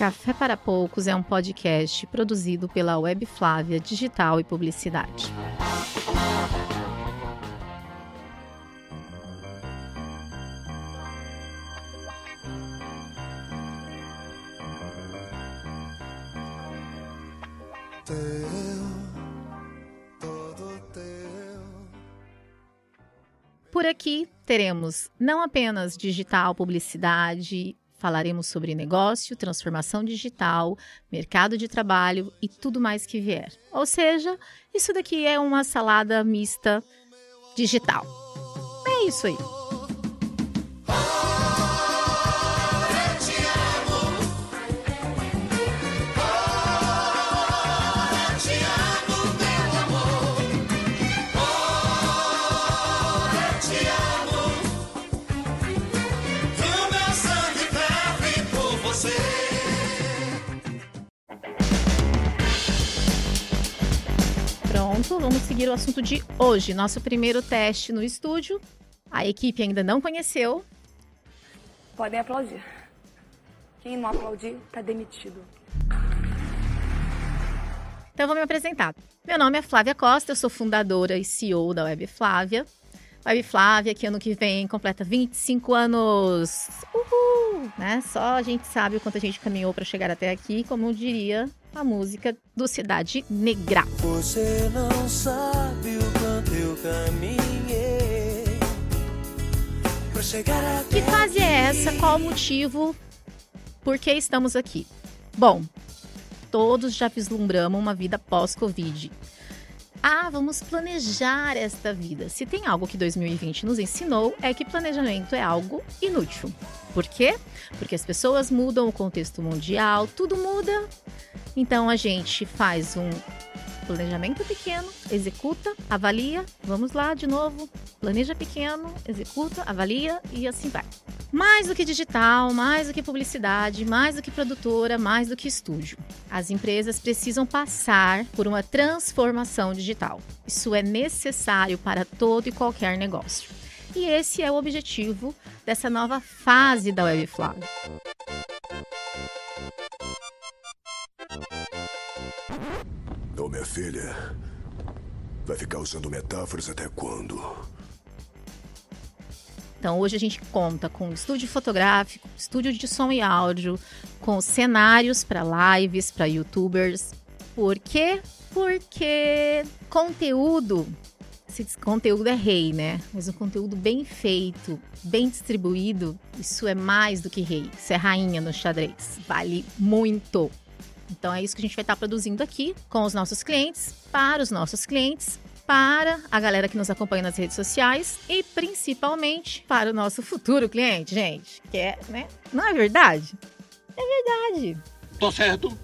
Café para Poucos é um podcast produzido pela Web Flávia Digital e Publicidade. Por aqui teremos não apenas digital, publicidade, falaremos sobre negócio, transformação digital, mercado de trabalho e tudo mais que vier. Ou seja, isso daqui é uma salada mista digital. É isso aí. Vamos seguir o assunto de hoje. Nosso primeiro teste no estúdio. A equipe ainda não conheceu. Podem aplaudir. Quem não aplaudir, tá demitido. Então vou me apresentar. Meu nome é Flávia Costa, eu sou fundadora e CEO da Web Flávia. Web Flávia, que ano que vem completa 25 anos. Uhul! Né? Só a gente sabe o quanto a gente caminhou para chegar até aqui, como diria a música do Cidade Negra. Você não sabe o quanto eu caminhei pra chegar até Que fase é essa? Qual o motivo? Por que estamos aqui? Bom, todos já vislumbramos uma vida pós-Covid. Ah, vamos planejar esta vida. Se tem algo que 2020 nos ensinou, é que planejamento é algo inútil. Por quê? Porque as pessoas mudam, o contexto mundial, tudo muda. Então a gente faz um planejamento pequeno, executa, avalia, vamos lá de novo, planeja pequeno, executa, avalia e assim vai. Mais do que digital, mais do que publicidade, mais do que produtora, mais do que estúdio. As empresas precisam passar por uma transformação digital. Isso é necessário para todo e qualquer negócio. E esse é o objetivo dessa nova fase da Webflow. Filha, vai ficar usando metáforas até quando? Então, hoje a gente conta com estúdio fotográfico, estúdio de som e áudio, com cenários para lives, para youtubers. Por quê? Porque conteúdo, esse conteúdo é rei, né? Mas um conteúdo bem feito, bem distribuído, isso é mais do que rei. Isso é rainha no xadrez. Vale muito. Então é isso que a gente vai estar produzindo aqui com os nossos clientes, para os nossos clientes, para a galera que nos acompanha nas redes sociais e principalmente para o nosso futuro cliente, gente. Que é, né? Não é verdade? É verdade. Tô certo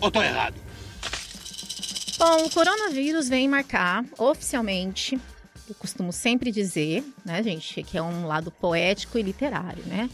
ou tô errado? Bom, o coronavírus vem marcar oficialmente, eu costumo sempre dizer, né, gente, que é um lado poético e literário, né?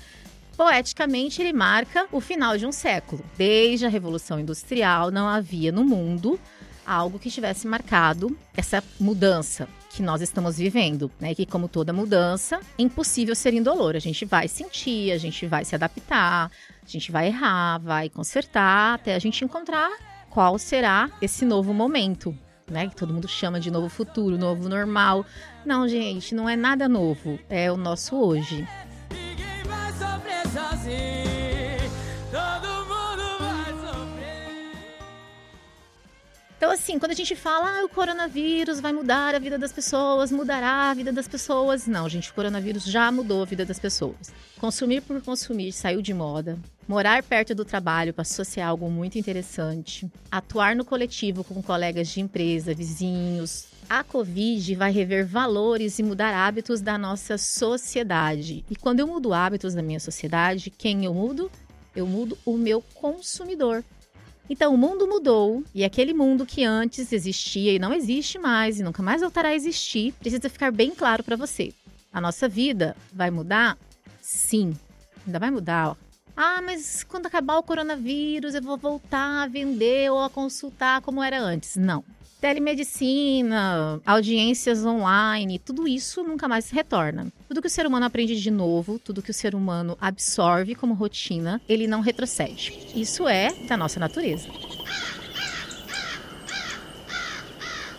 Poeticamente, ele marca o final de um século. Desde a Revolução Industrial, não havia no mundo algo que tivesse marcado essa mudança que nós estamos vivendo, né? Que como toda mudança, é impossível ser indolor. A gente vai sentir, a gente vai se adaptar, a gente vai errar, vai consertar, até a gente encontrar qual será esse novo momento, né? Que todo mundo chama de novo futuro, novo normal. Não, gente, não é nada novo. É o nosso hoje. Sofrer sozinho. Todo mundo vai sofrer. Então, assim, quando a gente fala, ah, o coronavírus vai mudar a vida das pessoas, mudará a vida das pessoas. Não, gente, o coronavírus já mudou a vida das pessoas. Consumir por consumir saiu de moda. Morar perto do trabalho passou a ser algo muito interessante. Atuar no coletivo com colegas de empresa, vizinhos. A Covid vai rever valores e mudar hábitos da nossa sociedade. E quando eu mudo hábitos da minha sociedade, quem eu mudo? Eu mudo o meu consumidor. Então, o mundo mudou e aquele mundo que antes existia e não existe mais e nunca mais voltará a existir, precisa ficar bem claro para você. A nossa vida vai mudar? Sim, ainda vai mudar. Ó. Ah, mas quando acabar o coronavírus eu vou voltar a vender ou a consultar como era antes. Não. Telemedicina, audiências online, tudo isso nunca mais retorna. Tudo que o ser humano aprende de novo, tudo que o ser humano absorve como rotina, ele não retrocede. Isso é da nossa natureza.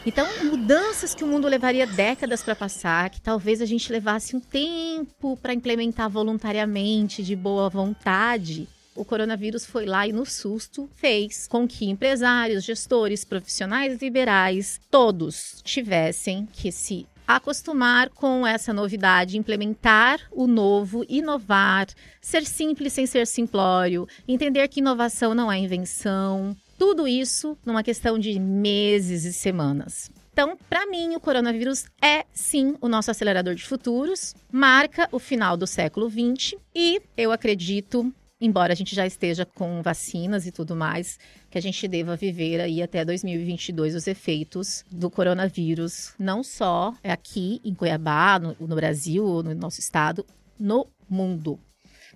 Então, mudanças que o mundo levaria décadas para passar, que talvez a gente levasse um tempo para implementar voluntariamente, de boa vontade, o coronavírus foi lá e no susto fez com que empresários, gestores, profissionais liberais, todos tivessem que se acostumar com essa novidade, implementar o novo, inovar, ser simples sem ser simplório, entender que inovação não é invenção. Tudo isso numa questão de meses e semanas. Então, para mim, o coronavírus é sim o nosso acelerador de futuros, marca o final do século XX e eu acredito embora a gente já esteja com vacinas e tudo mais, que a gente deva viver aí até 2022 os efeitos do coronavírus, não só aqui em Cuiabá, no, no Brasil, no nosso estado, no mundo.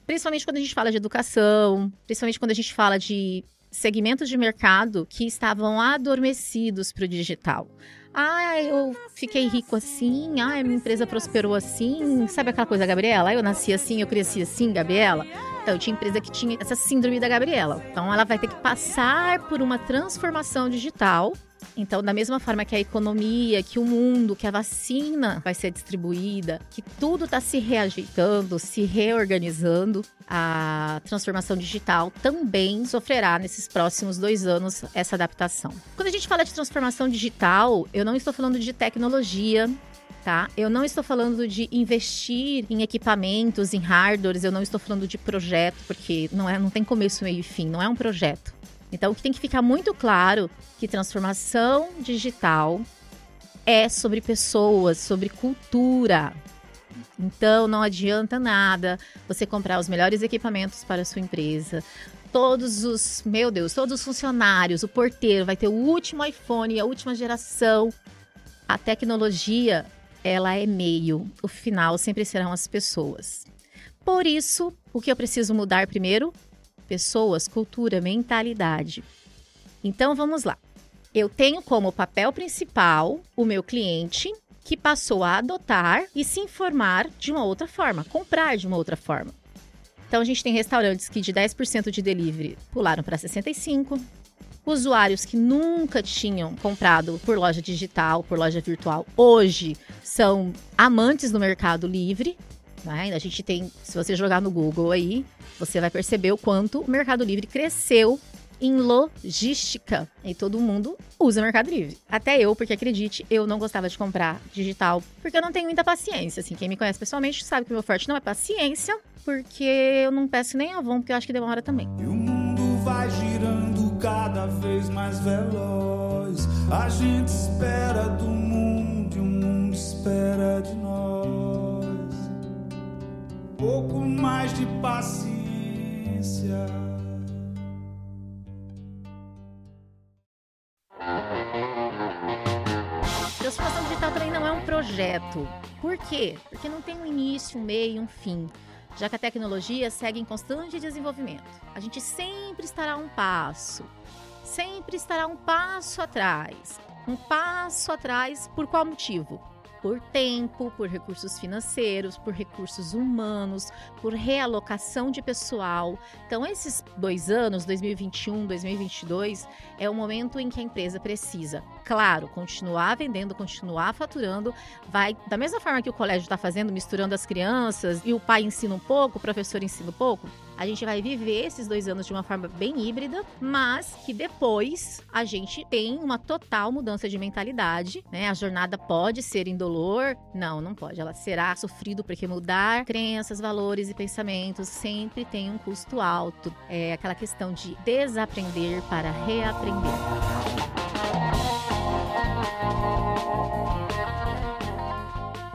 Principalmente quando a gente fala de educação, principalmente quando a gente fala de segmentos de mercado que estavam adormecidos para o digital. Ah, eu fiquei rico assim, ah, minha empresa prosperou assim. Sabe aquela coisa, Gabriela? Eu nasci assim, eu cresci assim, Gabriela. Então, tinha empresa que tinha essa síndrome da Gabriela. Então, ela vai ter que passar por uma transformação digital. Então, da mesma forma que a economia, que o mundo, que a vacina vai ser distribuída, que tudo está se reajeitando, se reorganizando, a transformação digital também sofrerá nesses próximos dois anos essa adaptação. Quando a gente fala de transformação digital, eu não estou falando de tecnologia, tá? Eu não estou falando de investir em equipamentos, em hardwares, eu não estou falando de projeto, porque não, é, não tem começo, meio e fim, não é um projeto. Então, o que tem que ficar muito claro que transformação digital é sobre pessoas, sobre cultura. Então, não adianta nada você comprar os melhores equipamentos para a sua empresa. Todos os, meu Deus, todos os funcionários, o porteiro vai ter o último iPhone, a última geração. A tecnologia ela é meio, o final sempre serão as pessoas. Por isso, o que eu preciso mudar primeiro? Pessoas, cultura, mentalidade. Então vamos lá. Eu tenho como papel principal o meu cliente que passou a adotar e se informar de uma outra forma, comprar de uma outra forma. Então a gente tem restaurantes que de 10% de delivery pularam para 65, Usuários que nunca tinham comprado por loja digital, por loja virtual, hoje são amantes do Mercado Livre. Né? A gente tem, se você jogar no Google aí, você vai perceber o quanto o Mercado Livre cresceu em logística. E todo mundo usa Mercado Livre. Até eu, porque acredite, eu não gostava de comprar digital, porque eu não tenho muita paciência. Assim, quem me conhece pessoalmente sabe que o meu forte não é paciência, porque eu não peço nem Avon, porque eu acho que demora também. E o mundo vai girando cada vez mais veloz. A gente espera do mundo e o mundo espera de nós. Pouco mais de paciência. Transformação digital também não é um projeto. Por quê? Porque não tem um início, um meio, um fim já que a tecnologia segue em constante desenvolvimento. A gente sempre estará um passo, sempre estará um passo atrás. Um passo atrás por qual motivo? por tempo, por recursos financeiros, por recursos humanos, por realocação de pessoal. Então, esses dois anos, 2021, 2022, é o momento em que a empresa precisa, claro, continuar vendendo, continuar faturando, vai da mesma forma que o colégio está fazendo, misturando as crianças e o pai ensina um pouco, o professor ensina um pouco. A gente vai viver esses dois anos de uma forma bem híbrida, mas que depois a gente tem uma total mudança de mentalidade, né? A jornada pode ser indolor? Não, não pode. Ela será sofrido porque mudar crenças, valores e pensamentos sempre tem um custo alto. É aquela questão de desaprender para reaprender.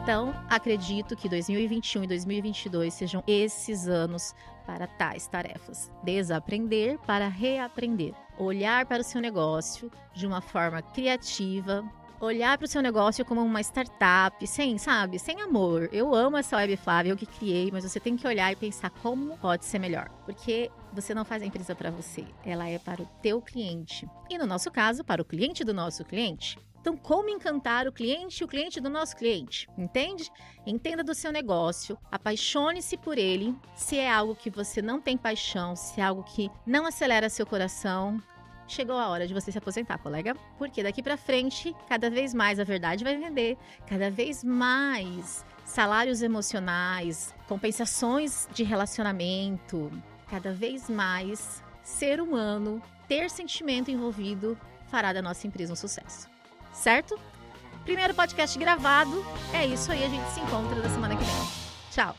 Então, acredito que 2021 e 2022 sejam esses anos para tais tarefas. Desaprender para reaprender. Olhar para o seu negócio de uma forma criativa, olhar para o seu negócio como uma startup, sem, sabe, sem amor. Eu amo essa Web Flávia, eu que criei, mas você tem que olhar e pensar como pode ser melhor. Porque você não faz a empresa para você, ela é para o teu cliente. E no nosso caso, para o cliente do nosso cliente. Então, como encantar o cliente e o cliente do nosso cliente? Entende? Entenda do seu negócio, apaixone-se por ele. Se é algo que você não tem paixão, se é algo que não acelera seu coração, chegou a hora de você se aposentar, colega. Porque daqui para frente, cada vez mais a verdade vai vender, cada vez mais salários emocionais, compensações de relacionamento, cada vez mais ser humano, ter sentimento envolvido fará da nossa empresa um sucesso certo? Primeiro podcast gravado. É isso aí, a gente se encontra na semana que vem. Tchau!